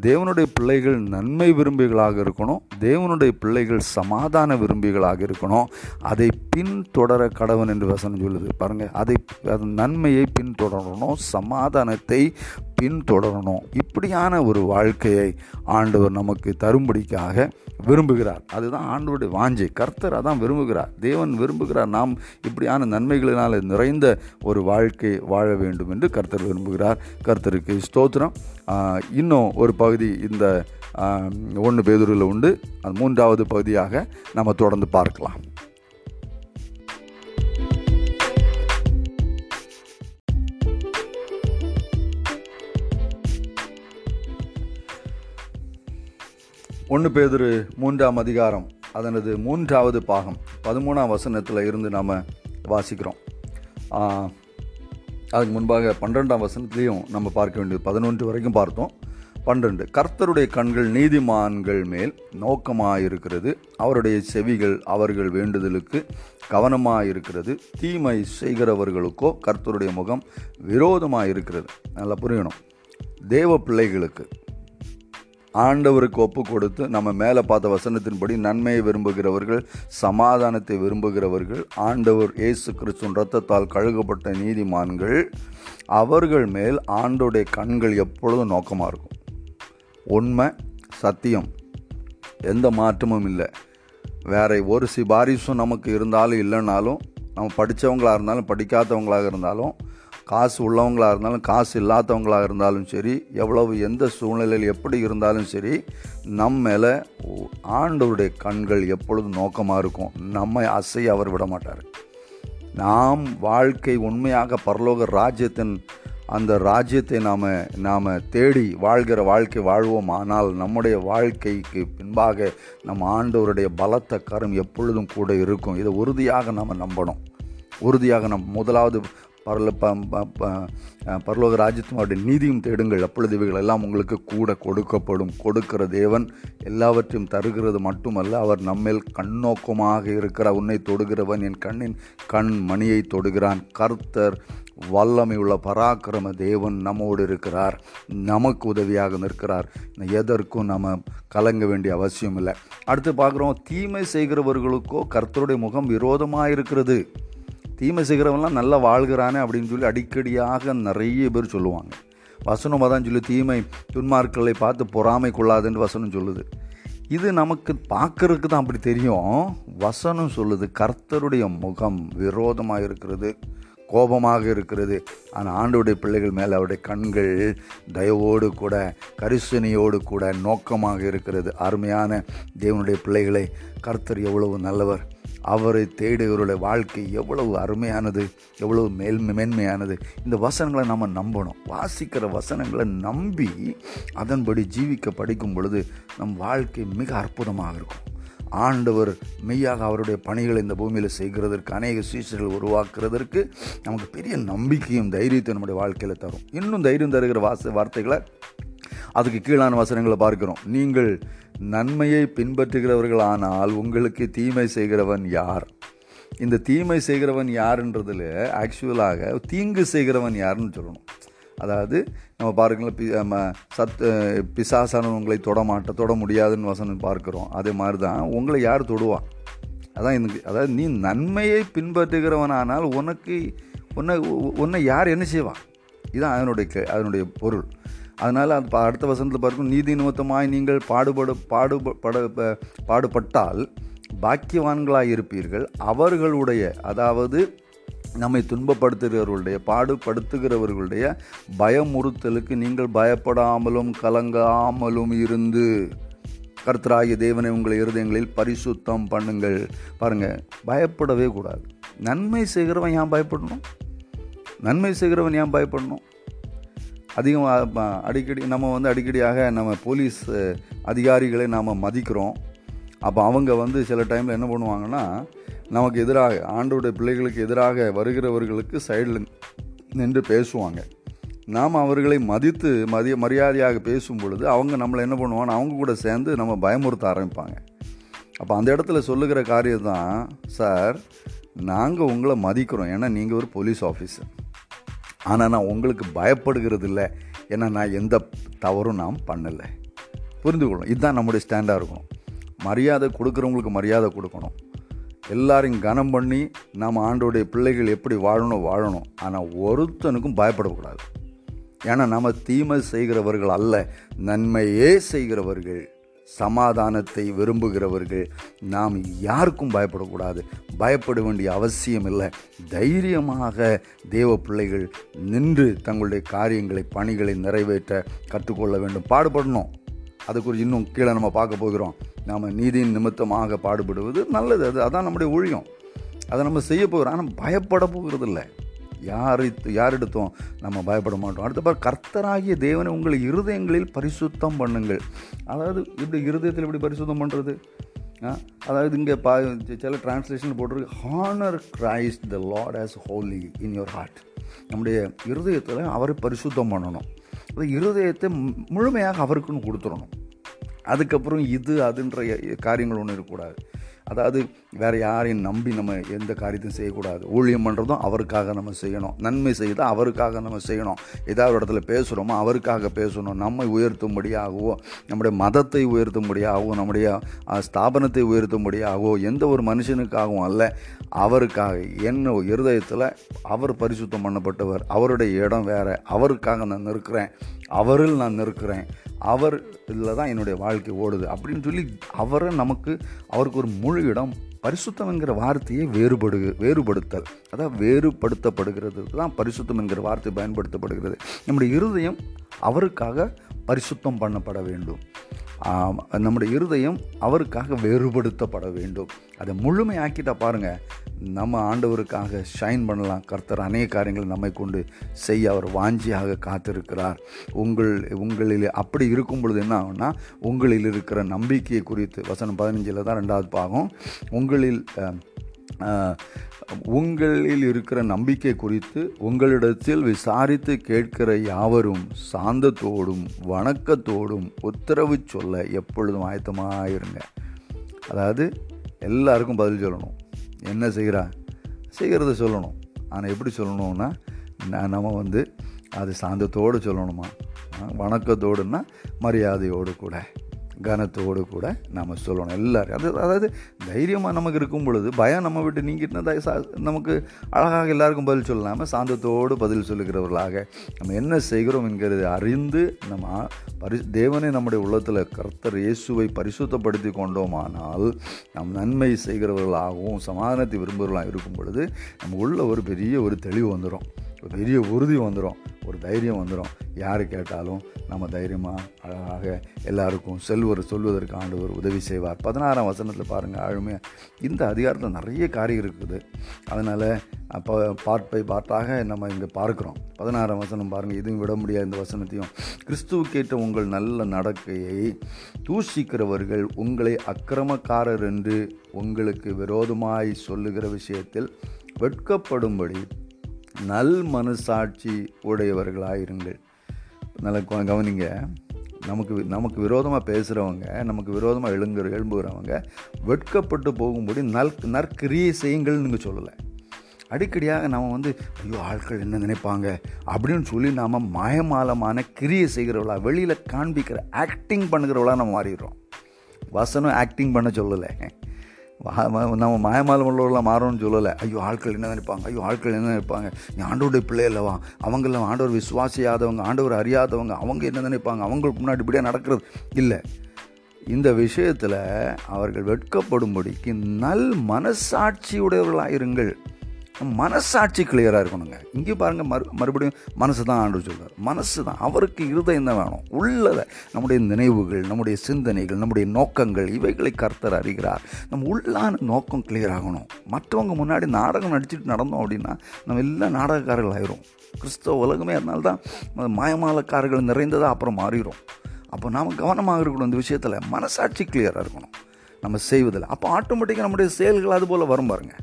தேவனுடைய பிள்ளைகள் நன்மை விரும்பிகளாக இருக்கணும். தேவனுடைய பிள்ளைகள் சமாதான விரும்பிகளாக இருக்கணும். அதை பின்தொடர கடவன் என்று வசனம் சொல்லுது. பாருங்கள் அதை அது நன்மையை பின்தொடரணும் சமாதானத்தை பின்தொடரணும். இப்படியான ஒரு வாழ்க்கையை ஆண்டவர் நமக்கு தரும்படிக்காக விரும்புகிறார். அதுதான் ஆண்டோடைய வாஞ்சை கர்த்தர் அதான் விரும்புகிறார். தேவன் விரும்புகிறார். நாம் இப்படியான நன்மைகளினால் நிறைந்த ஒரு வாழ்க்கை வாழ வேண்டும் என்று கர்த்தர் விரும்புகிறார். கர்த்தருக்கு ஸ்தோத்திரம். இன்னும் ஒரு பகுதி இந்த ஒன்று பேதூரில் உண்டு. அது மூன்றாவது பகுதியாக நம்ம தொடர்ந்து பார்க்கலாம். ஒன்று பேதுரு மூன்றாம் அதிகாரம். அதனது மூன்றாவது பாகம் பதிமூணாம் வசனத்தில் இருந்து நாம் வாசிக்கிறோம். அதுக்கு முன்பாக பன்னிரெண்டாம் வசனத்துலேயும் நம்ம பார்க்க வேண்டியது பதினொன்று வரைக்கும் பார்த்தோம். பன்னிரெண்டு கர்த்தருடைய கண்கள் நீதிமான்கள் மேல் நோக்கமாயிருக்கிறது. அவருடைய செவிகள் அவர்கள் வேண்டுதலுக்கு கவனமாயிருக்கிறது. தீமை செய்கிறவர்களுக்கோ கர்த்தருடைய முகம் விரோதமாயிருக்கிறது. நல்லா புரியணும். தேவ பிள்ளைகளுக்கு ஆண்டவருக்கு ஒப்பு கொடுத்து நம்ம மேலே பார்த்த வசனத்தின்படி நன்மையை விரும்புகிறவர்கள் சமாதானத்தை விரும்புகிறவர்கள் ஆண்டவர் இயேசு கிறிஸ்துவின் ரத்தத்தால் கழுகப்பட்ட நீதிமான்கள் அவர்கள் மேல் ஆண்டோடைய கண்கள் எப்பொழுதும் நோக்கமாக இருக்கும். உண்மை சத்தியம் எந்த மாற்றமும் இல்லை. வேற ஒரு சிபாரிசும் நமக்கு இருந்தாலும் இல்லைனாலும் நம்ம படித்தவங்களாக இருந்தாலும் படிக்காதவங்களாக இருந்தாலும் காசு உள்ளவங்களாக இருந்தாலும் காசு இல்லாதவங்களாக இருந்தாலும் சரி எவ்வளவு எந்த சூழ்நிலையில் எப்படி இருந்தாலும் சரி நம்ம மேலே ஆண்டவருடைய கண்கள் எப்பொழுதும் நோக்கமாக இருக்கும்? நம்மை அசைய அவர் விட மாட்டார். நாம் வாழ்க்கை உண்மையாக பரலோக ராஜ்யத்தின் அந்த ராஜ்யத்தை நாம் நாம் தேடி வாழ்கிற வாழ்க்கை வாழ்வோம். ஆனால் நம்முடைய வாழ்க்கைக்கு பின்பாக நம் ஆண்டவருடைய பலத்த கரம் எப்பொழுதும் கூட இருக்கும். இதை உறுதியாக நாம் நம்பணும். உறுதியாக நம் முதலாவது பரல ப ப- பரலோக ராஜ்யத்தும் அவருடைய நீதியும் தேடுங்கள். அப்பொழுது இவைகள் எல்லாம் உங்களுக்கு கூட கொடுக்கப்படும். கொடுக்கிற தேவன் எல்லாவற்றையும் தருகிறது மட்டுமல்ல அவர் நம்மேல் கண்ணோக்கமாக இருக்கிற உன்னை தொடுகிறவன் என் கண்ணின் கண் மணியை தொடுகிறான். கர்த்தர் வல்லமை உள்ள பராக்கிரம தேவன் நம்மோடு இருக்கிறார். நமக்கு உதவியாக நிற்கிறார். எதற்கும் நம்ம கலங்க வேண்டிய அவசியம் இல்லை அடுத்து பார்க்குறோம் தீமை செய்கிறவர்களுக்கோ கர்த்தருடைய முகம் விரோதமாக இருக்கிறது தீமை செய்கிறவன்லாம் நல்லா வாழ்கிறானே அப்படின்னு சொல்லி அடிக்கடியாக நிறைய பேர் சொல்லுவாங்க. வசனம் தான் சொல்லி தீமை துன்மார்க்களை பார்த்து பொறாமை கொள்ளாதுன்னு வசனம் சொல்லுது. இது நமக்கு பார்க்கறதுக்கு தான் அப்படி தெரியும். வசனம் சொல்லுது கர்த்தருடைய முகம் விரோதமாக இருக்கிறது கோபமாக இருக்கிறது. ஆனால் ஆண்டுடைய பிள்ளைகள் மேலே அவருடைய கண்கள் தயவோடு கூட கரிசனையோடு கூட நோக்கமாக இருக்கிறது. அருமையான தேவனுடைய பிள்ளைகளை கர்த்தர் எவ்வளவு நல்லவர். அவரை தேடுகிறவருடைய வாழ்க்கை எவ்வளவு அருமையானது எவ்வளவு மேல் மேன்மையானது. இந்த வசனங்களை நம்ம நம்பணும். வாசிக்கிற வசனங்களை நம்பி அதன்படி ஜீவிக்க படிக்கும் பொழுது நம் வாழ்க்கை மிக அற்புதமாக இருக்கும். ஆண்டவர் மெய்யாக அவருடைய பணிகளை இந்த பூமியில் செய்கிறதற்கு அநேக சீசர்கள் உருவாக்குறதற்கு நமக்கு பெரிய நம்பிக்கையும் தைரியத்தை நம்முடைய வாழ்க்கையில் தரும். இன்னும் தைரியம் தருகிற வாச வார்த்தைகளை அதுக்கு கீழான வசனங்களை பார்க்கிறோம். நீங்கள் நன்மையை பின்பற்றுகிறவர்களானால் உங்களுக்கு தீமை செய்கிறவன் யார்? இந்த தீமை செய்கிறவன் யாருன்றதில் ஆக்சுவலாக தீங்கு செய்கிறவன் யாருன்னு சொல்லணும். அதாவது நம்ம பாருங்களேன் பி நம்ம சத் பிசாசானவன் உங்களை தொடமாட்ட தொட முடியாதுன்னு வசனம் பார்க்குறோம். அதே மாதிரி தான் உங்களை யார் தொடுவான் அதான் எனக்கு அதாவது நீ நன்மையை பின்பற்றுகிறவனானால் உனக்கு உன்னை உன்னை யார் என்ன செய்வான் இதுதான் அதனுடைய அதனுடைய பொருள். அதனால் அது அடுத்த வசனத்தில் பார்க்கும் நீதி நிமித்தமாய் நீங்கள் பாடுபடு பாடுபட ப- பாடுபட்டால் பாக்கியவான்களாக இருப்பீர்கள். அவர்களுடைய அதாவது நம்மை துன்பப்படுத்துகிறவர்களுடைய பாடுபடுத்துகிறவர்களுடைய பயமுறுத்தலுக்கு நீங்கள் பயப்படாமலும் கலங்காமலும் இருந்து கர்த்தராகிய தேவனை உங்கள் இருதயங்களில் பரிசுத்தம் பண்ணுங்கள். பாருங்கள் பயப்படவே கூடாது. நன்மை செய்கிறவன் ஏன் பயப்படணும்? நன்மை செய்கிறவன் ஏன் பயப்படணும்? அதிகம் அடிக்கடி நம்ம வந்து அடிக்கடியாக நம்ம போலீஸ் அதிகாரிகளை நாம் மதிக்கிறோம். அப்போ அவங்க வந்து சில டைமில் என்ன பண்ணுவாங்கன்னா நமக்கு எதிராக ஆண்டோடைய பிள்ளைகளுக்கு எதிராக வருகிறவர்களுக்கு சைடில் நின்று பேசுவாங்க. நாம் அவர்களை மதித்து மதிய மரியாதையாக பேசும் பொழுது அவங்க நம்மளை என்ன பண்ணுவாங்க அவங்க கூட சேர்ந்து நம்ம பயமுறுத்த ஆரம்பிப்பாங்க. அப்போ அந்த இடத்துல சொல்லுகிற காரியம் தான் சார் நாங்கள் உங்களை மதிக்கிறோம். ஏன்னா நீங்கள் ஒரு போலீஸ் ஆஃபீஸர் ஆனால் நான் உங்களுக்கு பயப்படுகிறது இல்லை ஏன்னா நான் எந்த தவறும் நாம் பண்ணலை. புரிந்து கொள்ளணும் இதுதான் நம்முடைய ஸ்டாண்டாக இருக்கணும். மரியாதை கொடுக்குறவங்களுக்கு மரியாதை கொடுக்கணும். எல்லாரையும் கனம் பண்ணி நம்ம ஆண்டோடைய பிள்ளைகள் எப்படி வாழணும் வாழணும். ஆனால் ஒருத்தனுக்கும் பயப்படக்கூடாது. ஏன்னா நம்ம தீமை செய்கிறவர்கள் அல்ல நன்மையே செய்கிறவர்கள். சமாதானத்தை விரும்புகிறவர்கள் நாம் யாருக்கும் பயப்படக்கூடாது. பயப்பட வேண்டிய அவசியம் இல்லை. தைரியமாக தேவ பிள்ளைகள் நின்று தங்களுடைய காரியங்களை பணிகளை நிறைவேற்ற கற்றுக்கொள்ள வேண்டும். பாடுபடணும். அது குறித்து இன்னும் கீழே நம்ம பார்க்க போகிறோம். நாம் நீதியின் நிமித்தமாக பாடுபடுவது நல்லது. அது அதான் நம்முடைய ஊழியம். அதை நம்ம செய்ய போகிறோம். ஆனால் பயப்பட போகிறதில்லை. யார் யார் எடுத்தோம்? நம்ம பயப்பட மாட்டோம். அடுத்த பார் கர்த்தராகிய தேவனை உங்கள் இருதயங்களில் பரிசுத்தம் பண்ணுங்கள். அதாவது இப்படி இருதயத்தில் இப்படி பரிசுத்தம் பண்ணுறது அதாவது இங்கே பா சில டிரான்ஸ்லேஷன் போட்டிருக்கு honour Christ the Lord as holy in your heart நம்முடைய இருதயத்தில் அவரை பரிசுத்தம் பண்ணணும். அது இருதயத்தை மு- முழுமையாக அவருக்குன்னு கொடுத்துடணும். அதுக்கப்புறம் இது அதுன்ற காரியங்கள் ஒன்றும் இருக்கக்கூடாது. அதாவது வேறு யாரையும் நம்பி நம்ம எந்த காரியத்தையும் செய்யக்கூடாது. ஊழியம் பண்ணுறதும் அவருக்காக நம்ம செய்யணும். நன்மை செய்தால் அவருக்காக நம்ம செய்யணும். ஏதாவது ஒரு இடத்துல பேசுகிறோமோ அவருக்காக பேசணும். நம்மை உயர்த்தும்படியாகவோ நம்முடைய மதத்தை உயர்த்தும்படியாகவோ நம்முடைய ஸ்தாபனத்தை உயர்த்தும்படியாகவோ எந்த ஒரு மனுஷனுக்காகவும் அல்ல அவருக்காக என்ன இருதயத்தில் அவர் பரிசுத்தம் பண்ணப்பட்டவர் அவருடைய இடம் வேறு. அவருக்காக நான் நிற்கிறேன். அவரில் நான் நிற்கிறேன். அவர் இதில் தான் என்னுடைய வாழ்க்கை ஓடுது அப்படின்னு சொல்லி அவரை நமக்கு அவருக்கு ஒரு முழு இடம் பரிசுத்தம் என்கிற வார்த்தையை வேறுபடு வேறுபடுத்தல். அதாவது வேறுபடுத்தப்படுகிறது தான் பரிசுத்தம் என்கிற வார்த்தை பயன்படுத்தப்படுகிறது. நம்முடைய இருதயம் அவருக்காக பரிசுத்தம் பண்ணப்பட வேண்டும். நம்முடைய இருதயம் அவருக்காக வேறுபடுத்தப்பட வேண்டும். அதை முழுமையாக்கிட்டா பாருங்கள் நம்ம ஆண்டவருக்காக ஷைன் பண்ணலாம். கர்த்தர் அநேக காரியங்களை நம்மை கொண்டு செய்ய அவர் வாஞ்சியாக காத்திருக்கிறார். உங்கள் உங்களில் அப்படி இருக்கும் பொழுது என்ன ஆகும்னா உங்களில் இருக்கிற நம்பிக்கையை குறித்து வசனம் பதினஞ்சில் தான் ரெண்டாவது பாகம் உங்களில் உங்களில் இருக்கிற நம்பிக்கை குறித்து உங்களிடத்தில் விசாரித்து கேட்கிற யாவரும் சாந்தத்தோடும் வணக்கத்தோடும் உத்தரவு சொல்ல எப்பொழுதும் ஆயத்தமாயிருங்க. அதாவது எல்லாருக்கும் பதில் சொல்லணும். என்ன செய்கிறா செய்கிறத சொல்லணும். ஆனால் எப்படி சொல்லணும்னா நம்ம வந்து அது சாந்தத்தோடு சொல்லணுமா? வணக்கத்தோடுன்னா மரியாதையோடு கூட. கனத்தோடு கூட நம்ம சொல்லணும். எல்லோரும் அது அதாவது தைரியமாக நமக்கு இருக்கும் பொழுது பயம் நம்ம விட்டு நீங்கிட்டு நமக்கு அழகாக எல்லாருக்கும் பதில் சொல்லாமல் சாந்தத்தோடு பதில் சொல்லுகிறவர்களாக நம்ம என்ன செய்கிறோம் என்கிறதை அறிந்து நம்ம பரி தேவனை நம்முடைய உள்ளத்தில் கர்த்தர் இயேசுவை பரிசுத்தப்படுத்தி கொண்டோமானால் நாம் நன்மை செய்கிறவர்களாகவும் சமாதானத்தை விரும்புகிறவர்களாக இருக்கும் பொழுது நமக்கு உள்ள ஒரு பெரிய ஒரு தெளிவு வந்துடும் பெரிய உறுதி வந்துடும் ஒரு தைரியம் வந்துடும் யார் கேட்டாலும் நம்ம தைரியமாக அழகாக எல்லாருக்கும் செல்வர் சொல்வதற்கு ஆண்டவர் உதவி செய்வார். பதினாறாம் வசனத்தில் பாருங்கள் ஆளுமையாக இந்த அதிகாரத்தில் நிறைய காரியம் இருக்குது. அதனால் அப்போ பார்ட் பை பார்ட்டாக நம்ம இங்கே பார்க்குறோம். பதினாறாம் வசனம் பாருங்கள் இதுவும் விட முடியாது இந்த வசனத்தையும். கிறிஸ்துவுக்கேற்ற உங்கள் நல்ல நடக்கையை தூஷிக்கிறவர்கள் உங்களை அக்கிரமக்காரர் என்று உங்களுக்கு விரோதமாய் சொல்லுகிற விஷயத்தில் வெட்கப்படும்படி நல் மனசாட்சி உடையவர்களாயிருங்கள். நல்லா கவனிங்க. நமக்கு நமக்கு விரோதமாக பேசுகிறவங்க நமக்கு விரோதமாக எழுங்குற எழும்புகிறவங்க வெட்கப்பட்டு போகும்படி நல் நற்கிரியை செய்யுங்கள்னு நீங்கள் சொல்லலை. அடிக்கடியாக நம்ம வந்து ஐயோ ஆட்கள் என்ன நினைப்பாங்க? அப்படின்னு சொல்லி நாம் மாயமாலமான கிரியை செய்கிறவளா வெளியில் காண்பிக்கிற ஆக்டிங் பண்ணுகிறவளா நம்ம மாறிடுறோம். வசனம் ஆக்டிங் பண்ண சொல்லலை. நம்ம மாயமாலம் உள்ளவர்களாக மாறணும்னு சொல்லலை. ஐயோ ஆட்கள் என்ன நினைப்பாங்க? ஐயோ ஆட்கள் என்ன நினைப்பாங்க? நீ ஆண்டோருடைய பிள்ளை அல்லவா? அவங்கள ஆண்டவர் விசுவாசியாதவங்க ஆண்டவர் அறியாதவங்க அவங்க என்ன நினைப்பாங்க? அவங்களுக்கு முன்னாடி இப்படியே நடக்கிறது? இல்லை. இந்த விஷயத்தில் அவர்கள் வெட்கப்படும்படிக்கு நல் மனசாட்சியுடையவர்களாக இருங்கள் மனசாட்சி கிளியராக இருக்கணுங்க. இங்கே பாருங்கள் மறு மறுபடியும் மனசு தான் ஆண்டு சொல்கிறார் மனசு தான். அவருக்கு இருதயம் தான் வேணும்? உள்ளதை நம்முடைய நினைவுகள் நம்முடைய சிந்தனைகள் நம்முடைய நோக்கங்கள் இவைகளை கர்த்தர் அறிகிறார். நம்ம உள்ளான நோக்கம் கிளியர் ஆகணும். மற்றவங்க முன்னாடி நாடகம் நடிச்சுட்டு நடந்தோம் அப்படின்னா நம்ம எல்லாம் நாடகக்காரர்கள் ஆயிரும். கிறிஸ்தவ உலகமே அதனால தான் மாயமாலக்காரர்கள் நிறைந்ததாக அப்புறம் மாறிடும் அப்போ நாம் கவனமாக இருக்கணும் இந்த விஷயத்தில். மனசாட்சி கிளியராக இருக்கணும். நம்ம செய்வதில். அப்போ ஆட்டோமேட்டிக்காக நம்முடைய செயல்கள் அது போல் வரும் பாருங்கள்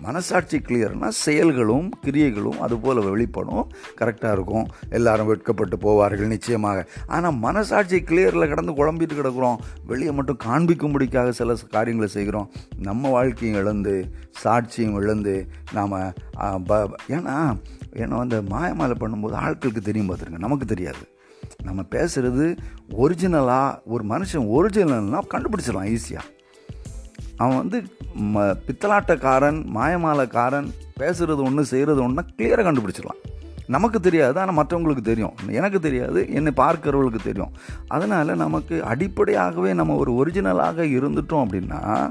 மனசாட்சி கிளியர்னால் செயல்களும் கிரியைகளும் அதுபோல் வெளிப்படும். கரெக்டாக இருக்கும். எல்லாரும் வெட்கப்பட்டு போவார்கள் நிச்சயமாக. ஆனால் மனசாட்சி கிளியரில் கடந்து குழம்பிட்டு கிடக்குறோம். வெளியே மட்டும் காண்பிக்கும்படிக்காக சில காரியங்களை செய்கிறோம். நம்ம வாழ்க்கையும் இழந்து சாட்சியும் இழந்து நாம் ஏன்னா ஏன்னா அந்த மாயமாலை பண்ணும்போது ஆட்களுக்கு தெரியும் பார்த்துருங்க நமக்கு தெரியாது. நம்ம பேசுகிறது ஒரிஜினலாக ஒரு மனுஷன் ஒரிஜினல்னால் கண்டுபிடிச்சிடலாம் ஈஸியாக அவன் வந்து ம பித்தலாட்டக்காரன் மாயமாலக்காரன் பேசுகிறது ஒன்று செய்கிறது ஒன்றுனா கிளியராக கண்டுபிடிச்சிடலாம். நமக்கு தெரியாது ஆனால் மற்றவங்களுக்கு தெரியும். எனக்கு தெரியாது என்னை பார்க்கிறவங்களுக்கு தெரியும். அதனால் நமக்கு அடிப்படையாகவே நம்ம ஒரு ஒரிஜினலாக இருந்துட்டோம் அப்படின்னா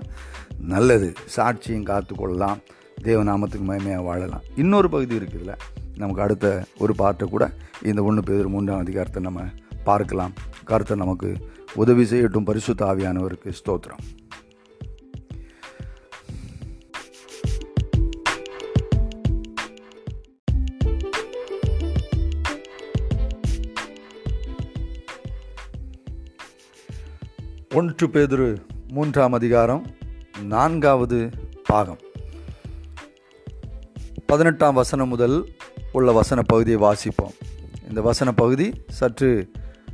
நல்லது. சாட்சியும் காத்துக்கொள்ளலாம் தேவநாமத்துக்கு மயமையாக வாழலாம். இன்னொரு பகுதி இருக்குதுல்ல. நமக்கு அடுத்த ஒரு பாட்டை கூட இந்த ஒன்று பேர் மூன்றாம் அதிகாரத்தை நம்ம பார்க்கலாம். கருத்தை நமக்கு உதவி செய்யட்டும். பரிசுத்த ஆவியானவருக்கு ஸ்தோத்திரம். ஒன்று பேதுரு மூன்றாம் அதிகாரம் நான்காவது பாகம். பதினெட்டாம் வசனம் முதல் உள்ள வசன பகுதியை வாசிப்போம். இந்த வசன பகுதி சற்று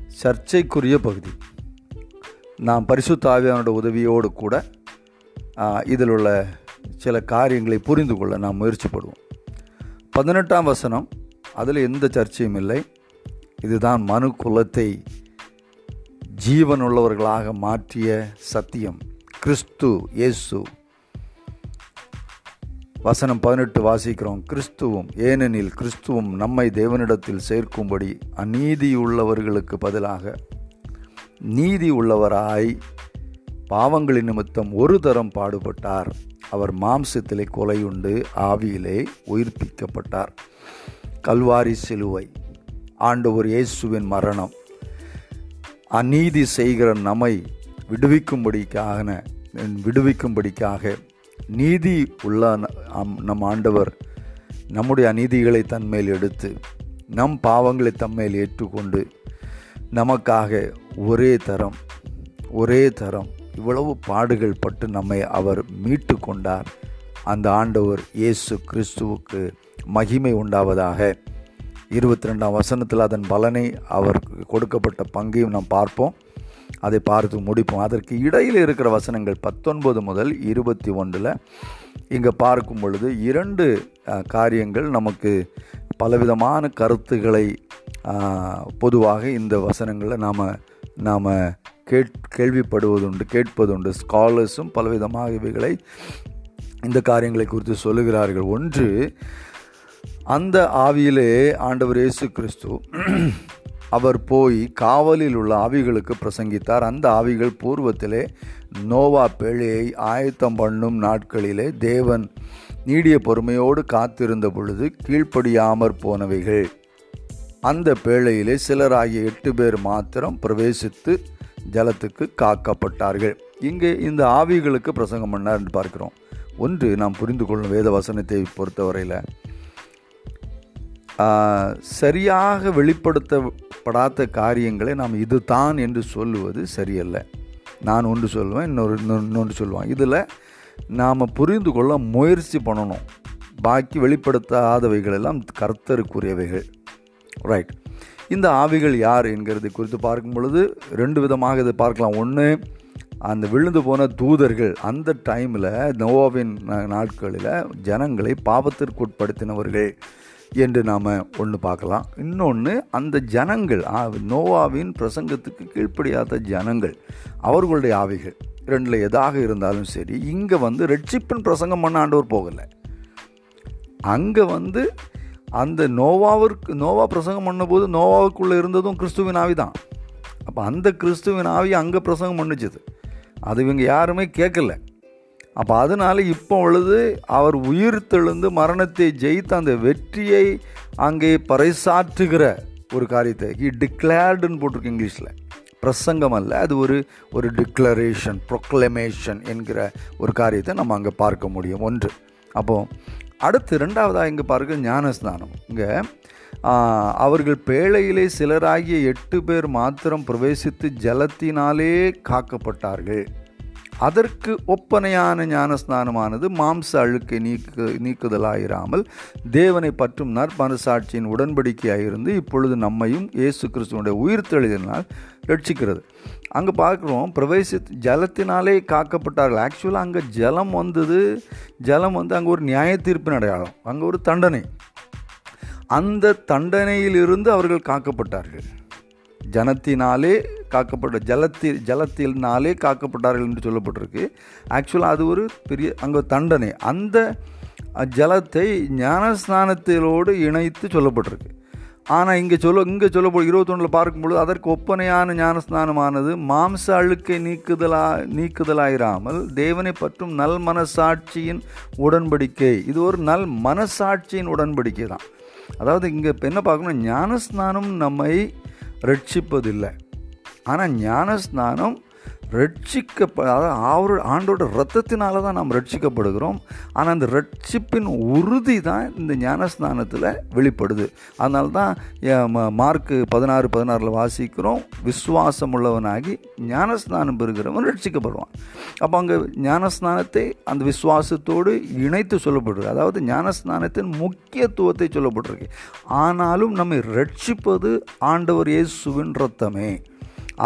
சர்ச்சைக்குரிய பகுதி. நாம் பரிசுத்த ஆவியானோட உதவியோடு கூட இதில் உள்ள சில காரியங்களை புரிந்து கொள்ள நாம் முயற்சிப்படுவோம். பதினெட்டாம் வசனம் அதில் எந்த சர்ச்சையும் இல்லை. இதுதான் மனு குலத்தை ஜீவனுள்ளவர்களாக மாற்றிய சத்தியம் கிறிஸ்து இயேசு. வசனம் பதினெட்டு வாசிக்கிறோம். கிறிஸ்துவும் ஏனெனில் கிறிஸ்துவும் நம்மை தேவனிடத்தில் சேர்க்கும்படி அநீதி உள்ளவர்களுக்கு பதிலாக நீதி உள்ளவராய் பாவங்களின் நிமித்தம் ஒரு தரம் பாடுபட்டார். அவர் மாம்சத்திலே கொலையுண்டு ஆவியிலே உயிர்ப்பிக்கப்பட்டார். கல்வாரி சிலுவை ஆண்டவர் இயேசுவின் மரணம். அநீதி செய்கிற நம்மை விடுவிக்கும்படிக்காக விடுவிக்கும்படிக்காக நீதி உள்ள நம் ஆண்டவர் நம்முடைய அநீதிகளை தன்மேல் எடுத்து நம் பாவங்களை தம்மேல் ஏற்றுக்கொண்டு நமக்காக ஒரே தரம் ஒரே தரம் இவ்வளவு பாடுகள் பட்டு நம்மை அவர் மீட்டு கொண்டார். அந்த ஆண்டவர் இயேசு கிறிஸ்துவுக்கு மகிமை உண்டாவதாக. இருபத்தி ரெண்டாம் வசனத்தில் அதன் பலனை அவர் கொடுக்கப்பட்ட பங்கையும் நாம் பார்ப்போம். அதை பார்த்து முடிப்போம். அதற்கு இடையில் இருக்கிற வசனங்கள் பத்தொன்பது முதல் இருபத்தி ஒன்றில் இங்கே பார்க்கும் பொழுது இரண்டு காரியங்கள் நமக்கு பலவிதமான கருத்துக்களை பொதுவாக இந்த வசனங்களில் நாம் நாம் கேட் கேள்விப்படுவதுண்டு கேட்பதுண்டு. ஸ்காலர்ஸும் பலவிதமாக இவைகளை இந்த காரியங்களை குறித்து சொல்லுகிறார்கள். ஒன்று அந்த ஆவியிலே ஆண்டவர் இயேசு கிறிஸ்து அவர் போய் காவலில் உள்ள ஆவிகளுக்கு பிரசங்கித்தார். அந்த ஆவிகள் பூர்வத்திலே நோவா பேழையை ஆயத்தம் பண்ணும் நாட்களிலே தேவன் நீடிய பொறுமையோடு காத்திருந்த பொழுது கீழ்ப்படியாமற் போனவைகள். அந்த பேழையிலே சிலராகிய எட்டு பேர் மாத்திரம் பிரவேசித்து ஜலத்துக்கு காக்கப்பட்டார்கள். இங்கே இந்த ஆவிகளுக்கு பிரசங்கம் பண்ணார் என்று பார்க்கிறோம். ஒன்று நாம் புரிந்து கொள்ளும் வேத வசனத்தை பொறுத்தவரையில் சரியாக வெளிப்படுத்தப்படாத காரியங்களை நாம் இதுதான் என்று சொல்லுவது சரியல்ல. நான் ஒன்று சொல்லுவேன் இன்னொரு இன்னொன்று சொல்லுவேன். இதில் நாம் புரிந்து கொள்ள முயற்சி பண்ணணும். பாக்கி வெளிப்படுத்தாதவைகள் எல்லாம் கர்த்தருக்குரியவைகள். ரைட் இந்த ஆவிகள் யார் என்கிறது குறித்து பார்க்கும் பொழுது ரெண்டு விதமாக இதை பார்க்கலாம். ஒன்று அந்த விழுந்து போன தூதர்கள் அந்த டைமில் நோவாவின் நாட்களில் ஜனங்களை பாவத்திற்கு உட்படுத்தினவர்கள் என்று நாம் ஒன்று பார்க்கலாம். இன்னொன்று அந்த ஜனங்கள் நோவாவின் பிரசங்கத்துக்கு கீழ்ப்படியாத ஜனங்கள் அவர்களுடைய ஆவிகள் ரெண்டில் எதாக இருந்தாலும் சரி இங்கே வந்து ரெட்சிப்பின் பிரசங்கம் பண்ண ஆண்டவர் போகலை. அங்கே வந்து அந்த நோவாவிற்கு நோவா பிரசங்கம் பண்ணும்போது நோவாவுக்குள்ளே இருந்ததும் கிறிஸ்துவின் ஆவி தான் அப்போ அந்த கிறிஸ்துவின் ஆவி அங்கே பிரசங்கம் பண்ணுச்சுது. அது இவங்க யாருமே கேட்கல அப்போ அதனால் இப்போ பொழுது அவர் உயிர் தெழுந்து மரணத்தை ஜெயித்து அந்த வெற்றியை அங்கே பறைசாற்றுகிற ஒரு காரியத்தை ஹி டிக்ளேர்டுன்னு போட்டிருக்கு இங்கிலீஷில். பிரசங்கம் அல்ல அது ஒரு ஒரு டிக்ளரேஷன் ப்ரொக்ளமேஷன் என்கிற ஒரு காரியத்தை நம்ம அங்கே பார்க்க முடியும். ஒன்று. அப்போது அடுத்து ரெண்டாவதாக இங்கே பார்க்க ஞானஸ்தானம் இங்கே அவர்கள் பேழையிலே சிலராகிய எட்டு பேர் மாத்திரம் பிரவேசித்து ஜலத்தினாலே காக்கப்பட்டார்கள். அதற்கு ஒப்பனையான ஞானஸ்நானமானது மாம்ச அழுக்கை நீக்கு நீக்குதலாயிராமல் தேவனை பற்றும் நற்பனசாட்சியின் உடன்படிக்கையாயிருந்து இப்பொழுது நம்மையும் இயேசு கிறிஸ்துவனுடைய உயிர் தெளிதனால் ரட்சிக்கிறது. அங்கே பார்க்குறோம் பிரவேசி ஜலத்தினாலே காக்கப்பட்டார்கள். ஆக்சுவலாக அங்கே ஜலம் வந்தது ஜலம் வந்து அங்கே ஒரு நியாய தீர்ப்பின் அடையாளம் அங்கே ஒரு தண்டனை. அந்த தண்டனையிலிருந்து அவர்கள் காக்கப்பட்டார்கள். ஜனத்தினாலே காக்கப்பட்ட ஜலத்தில் ஜலத்தினாலே காக்கப்பட்டார்கள் என்று சொல்லப்பட்டிருக்கு. ஆக்சுவலாக அது ஒரு பெரிய அங்கே தண்டனை. அந்த ஜலத்தை ஞானஸ்நானத்திலோடு இணைத்து சொல்லப்பட்டிருக்கு. ஆனால் இங்கே சொல்ல இங்கே சொல்ல இருபத்தொன்னில் பார்க்கும்பொழுது அதற்கு ஒப்பனையான ஞானஸ்நானமானது மாம்ச அழுக்கை நீக்குதலா நீக்குதலாயிராமல் தேவனை பற்றும் நல் மனசாட்சியின் உடன்படிக்கை. இது ஒரு நல் மனசாட்சியின் உடன்படிக்கை தான் அதாவது இங்கே என்ன பார்க்கணும்? ஞானஸ்நானம் நம்மை ரட்சிப்பதில்லை. ஆனால் ஞானஸ்நானம் ரட்சிக்க அதாவது அவர் ஆண்டோட ரத்தத்தினால தான் நாம் ரட்சிக்கப்படுகிறோம். ஆனால் அந்த ரட்சிப்பின் உறுதி தான் இந்த ஞானஸ்நானத்தில் வெளிப்படுது. அதனால தான் மார்க்கு பதினாறு பதினாறில் வாசிக்கிறோம் விசுவாசம் உள்ளவனாகி ஞானஸ்நானம் பெறுகிறவன் ரட்சிக்கப்படுவான். அப்போ அங்கே ஞானஸ்நானத்தை அந்த விசுவாசத்தோடு இணைத்து சொல்லப்படுறது அதாவது ஞானஸ்நானத்தின் முக்கியத்துவத்தை சொல்லப்பட்டிருக்கு. ஆனாலும் நம்மை ரட்சிப்பது ஆண்டவர் இயேசுவின் ரத்தமே.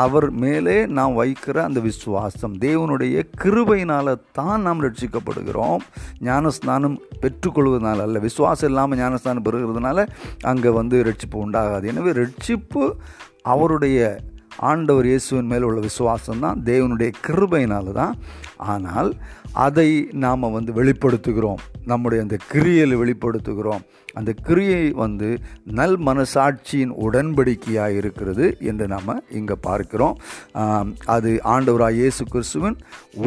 அவர் மேலே நாம் வைக்கிற அந்த விசுவாசம் தேவனுடைய கிருபையினால் தான் நாம் ரட்சிக்கப்படுகிறோம். ஞானஸ்நானம் பெற்றுக்கொள்வதனால அல்ல விசுவாசம் இல்லாமல் ஞானஸ்தானம் பெறுகிறதுனால அங்கே வந்து ரட்சிப்பு உண்டாகாது. எனவே ரட்சிப்பு அவருடைய ஆண்டவர் இயேசுவின் மேல் உள்ள விசுவாசம் தான் தேவனுடைய கிருபையினால தான். ஆனால் அதை நாம் வந்து வெளிப்படுத்துகிறோம். நம்முடைய அந்த கிரியலை வெளிப்படுத்துகிறோம். அந்த கிரியை வந்து நல் மனசாட்சியின் உடன்படிக்கையாக இருக்கிறது என்று நாம் இங்கே பார்க்கிறோம். அது ஆண்டவராக இயேசு கிறிஸ்துவின்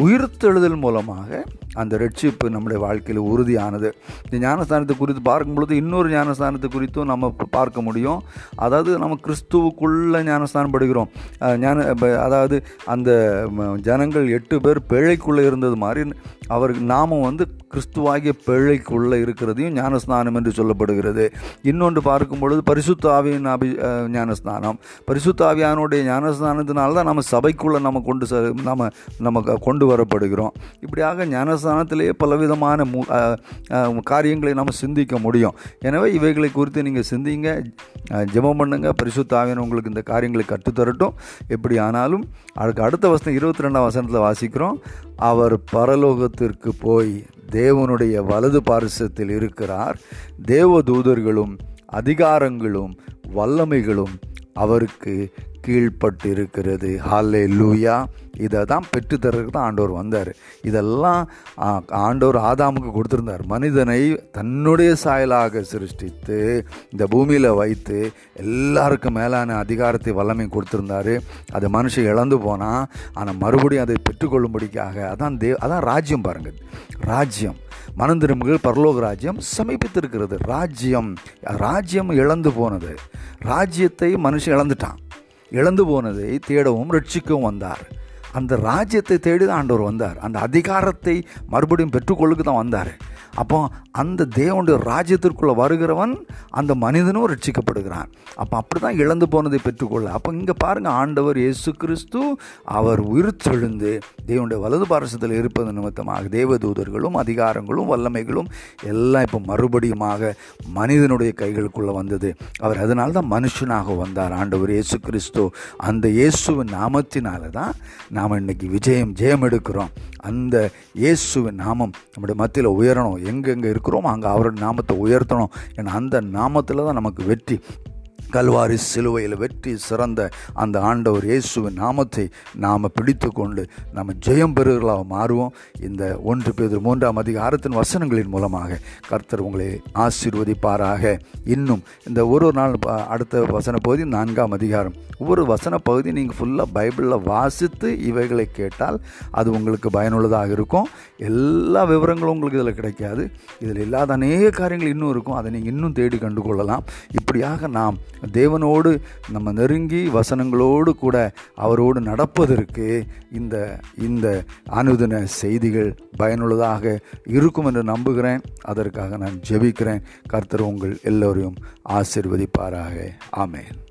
உயிர்த்தெழுதல் மூலமாக அந்த ரட்சிப்பு நம்முடைய வாழ்க்கையில் உறுதியானது. இந்த ஞானஸ்தானத்தை குறித்து பார்க்கும்பொழுது இன்னொரு ஞானஸ்தானத்தை குறித்தும் நம்ம பார்க்க முடியும். அதாவது நம்ம கிறிஸ்துவுக்குள்ள ஞானஸ்தானம் படுகிறோம். ஞான அதாவது அந்த ஜனங்கள் எட்டு பேர் பிழைக்குள்ளே இருந்தது மாதிரி அவர் நாமும் வந்து கிறிஸ்துவாகிய பிழைக்குள்ளே இருக்கிறதையும் ஞானஸ்நானம் என்று சொல்லப்படுகிறது. இன்னொன்று பார்க்கும் பொழுது பரிசுத்தாவியின் அபி ஞானஸ்தானம். ஞானஸ்நானம் பரிசுத்த ஞானஸ்நானத்தினால தான் நம்ம சபைக்குள்ளே நம்ம கொண்டு ச நம்ம நம்ம க- கொண்டு வரப்படுகிறோம். இப்படியாக ஞானஸ்தானத்திலேயே பலவிதமான மு காரியங்களை நாம் சிந்திக்க முடியும். எனவே இவைகளை குறித்து நீங்கள் சிந்திங்க ஜெபம் பண்ணுங்கள் பரிசுத்தாவியன் உங்களுக்கு இந்த காரியங்களை கற்றுத்தரட்டும். எப்படி ஆனாலும் அதுக்கு அடுத்த வசனம் இருபத்தி ரெண்டாம் வசனத்தில் வாசிக்கிறோம். அவர் பரலோகத்திற்கு போய் தேவனுடைய வலது பாரிசத்தில் இருக்கிறார். தேவதூதர்களும் அதிகாரங்களும் வல்லமைகளும் அவருக்கு கீழ்ப்பட்டு இருக்கிறது ஹாலே லூயா இதை தான் பெற்றுத்தரதுக்கு தான் ஆண்டவர் வந்தார். இதெல்லாம் ஆண்டவர் ஆதாமுக்கு கொடுத்துருந்தார். மனிதனை தன்னுடைய சாயலாக சிருஷ்டித்து இந்த பூமியில் வைத்து எல்லாருக்கும் மேலான அதிகாரத்தை வல்லமை கொடுத்துருந்தாரு. அது மனுஷன் இழந்து போனால் ஆனால் மறுபடியும் அதை பெற்றுக்கொள்ளும்படிக்காக அதான் தே அதான் ராஜ்யம் பாருங்கள் ராஜ்யம். மனந்திரும்புகள் பரலோக ராஜ்யம் சமீபித்திருக்கிறது. ராஜ்யம் ராஜ்யம் இழந்து போனது. ராஜ்யத்தை மனுஷன் இழந்துட்டான். இழந்து போனதை தேடவும் ரட்சிக்கவும் வந்தார். அந்த ராஜ்யத்தை தேடி தான் ஆண்டவர் வந்தார். அந்த அதிகாரத்தை மறுபடியும் பெற்றுக்கொள்ளுக்கு தான் வந்தார். அப்போ அந்த தேவனுடைய ராஜ்யத்திற்குள்ளே வருகிறவன் அந்த மனிதனும் ரட்சிக்கப்படுகிறான். அப்போ அப்படி தான் இழந்து போனதை பெற்றுக்கொள்ள. அப்போ இங்கே பாருங்கள் ஆண்டவர் இயேசு கிறிஸ்து அவர் உயிர்த்தெழுந்து தேவனுடைய வலது பாரசத்தில் இருப்பது நிமித்தமாக தேவதூதர்களும் அதிகாரங்களும் வல்லமைகளும் எல்லாம் இப்போ மறுபடியுமாக மனிதனுடைய கைகளுக்குள்ளே வந்தது. அவர் அதனால தான் மனுஷனாக வந்தார் ஆண்டவர் இயேசு கிறிஸ்து. அந்த இயேசுவின் நாமத்தினால தான் நாம் இன்னைக்கு விஜயம் ஜெயம் எடுக்கிறோம். அந்த இயேசுவின் நாமம் நம்முடைய மத்தியில் உயரணும். எங்கெங்கே இருக்கிறோமோ அங்கே அவருடைய நாமத்தை உயர்த்தணும். ஏன்னா அந்த நாமத்தில் தான் நமக்கு வெற்றி. கல்வாரி சிலுவையில் வெற்றி சிறந்த அந்த ஆண்டவர் இயேசுவின் நாமத்தை நாம் பிடித்து கொண்டு நம்ம ஜெயம் பெறுகிறளாக மாறுவோம். இந்த ஒன்று பேர் மூன்றாம் அதிகாரத்தின் வசனங்களின் மூலமாக கர்த்தர் உங்களை ஆசீர்வதிப்பாராக. இன்னும் இந்த ஒரு ஒரு நாள் அடுத்த வசன பகுதி நான்காம் அதிகாரம். ஒவ்வொரு வசன பகுதி நீங்கள் ஃபுல்லாக பைபிளில் வாசித்து இவைகளை கேட்டால் அது உங்களுக்கு பயனுள்ளதாக இருக்கும். எல்லா விவரங்களும் உங்களுக்கு இதில் கிடைக்காது. இதில் இல்லாத அநேக காரியங்கள் இன்னும் இருக்கும். அதை நீங்கள் இன்னும் தேடி கண்டு கொள்ளலாம் இப்படியாக நாம் தேவனோடு நம்ம நெருங்கி வசனங்களோடு கூட அவரோடு நடப்பதற்கு இந்த இந்த அனுதின செய்திகள் பயனுள்ளதாக இருக்கும் என்று நம்புகிறேன். அதற்காக நான் ஜெபிக்கிறேன். கர்த்தர் உங்கள் எல்லோரையும் ஆசிர்வதிப்பாராக. ஆமேன்.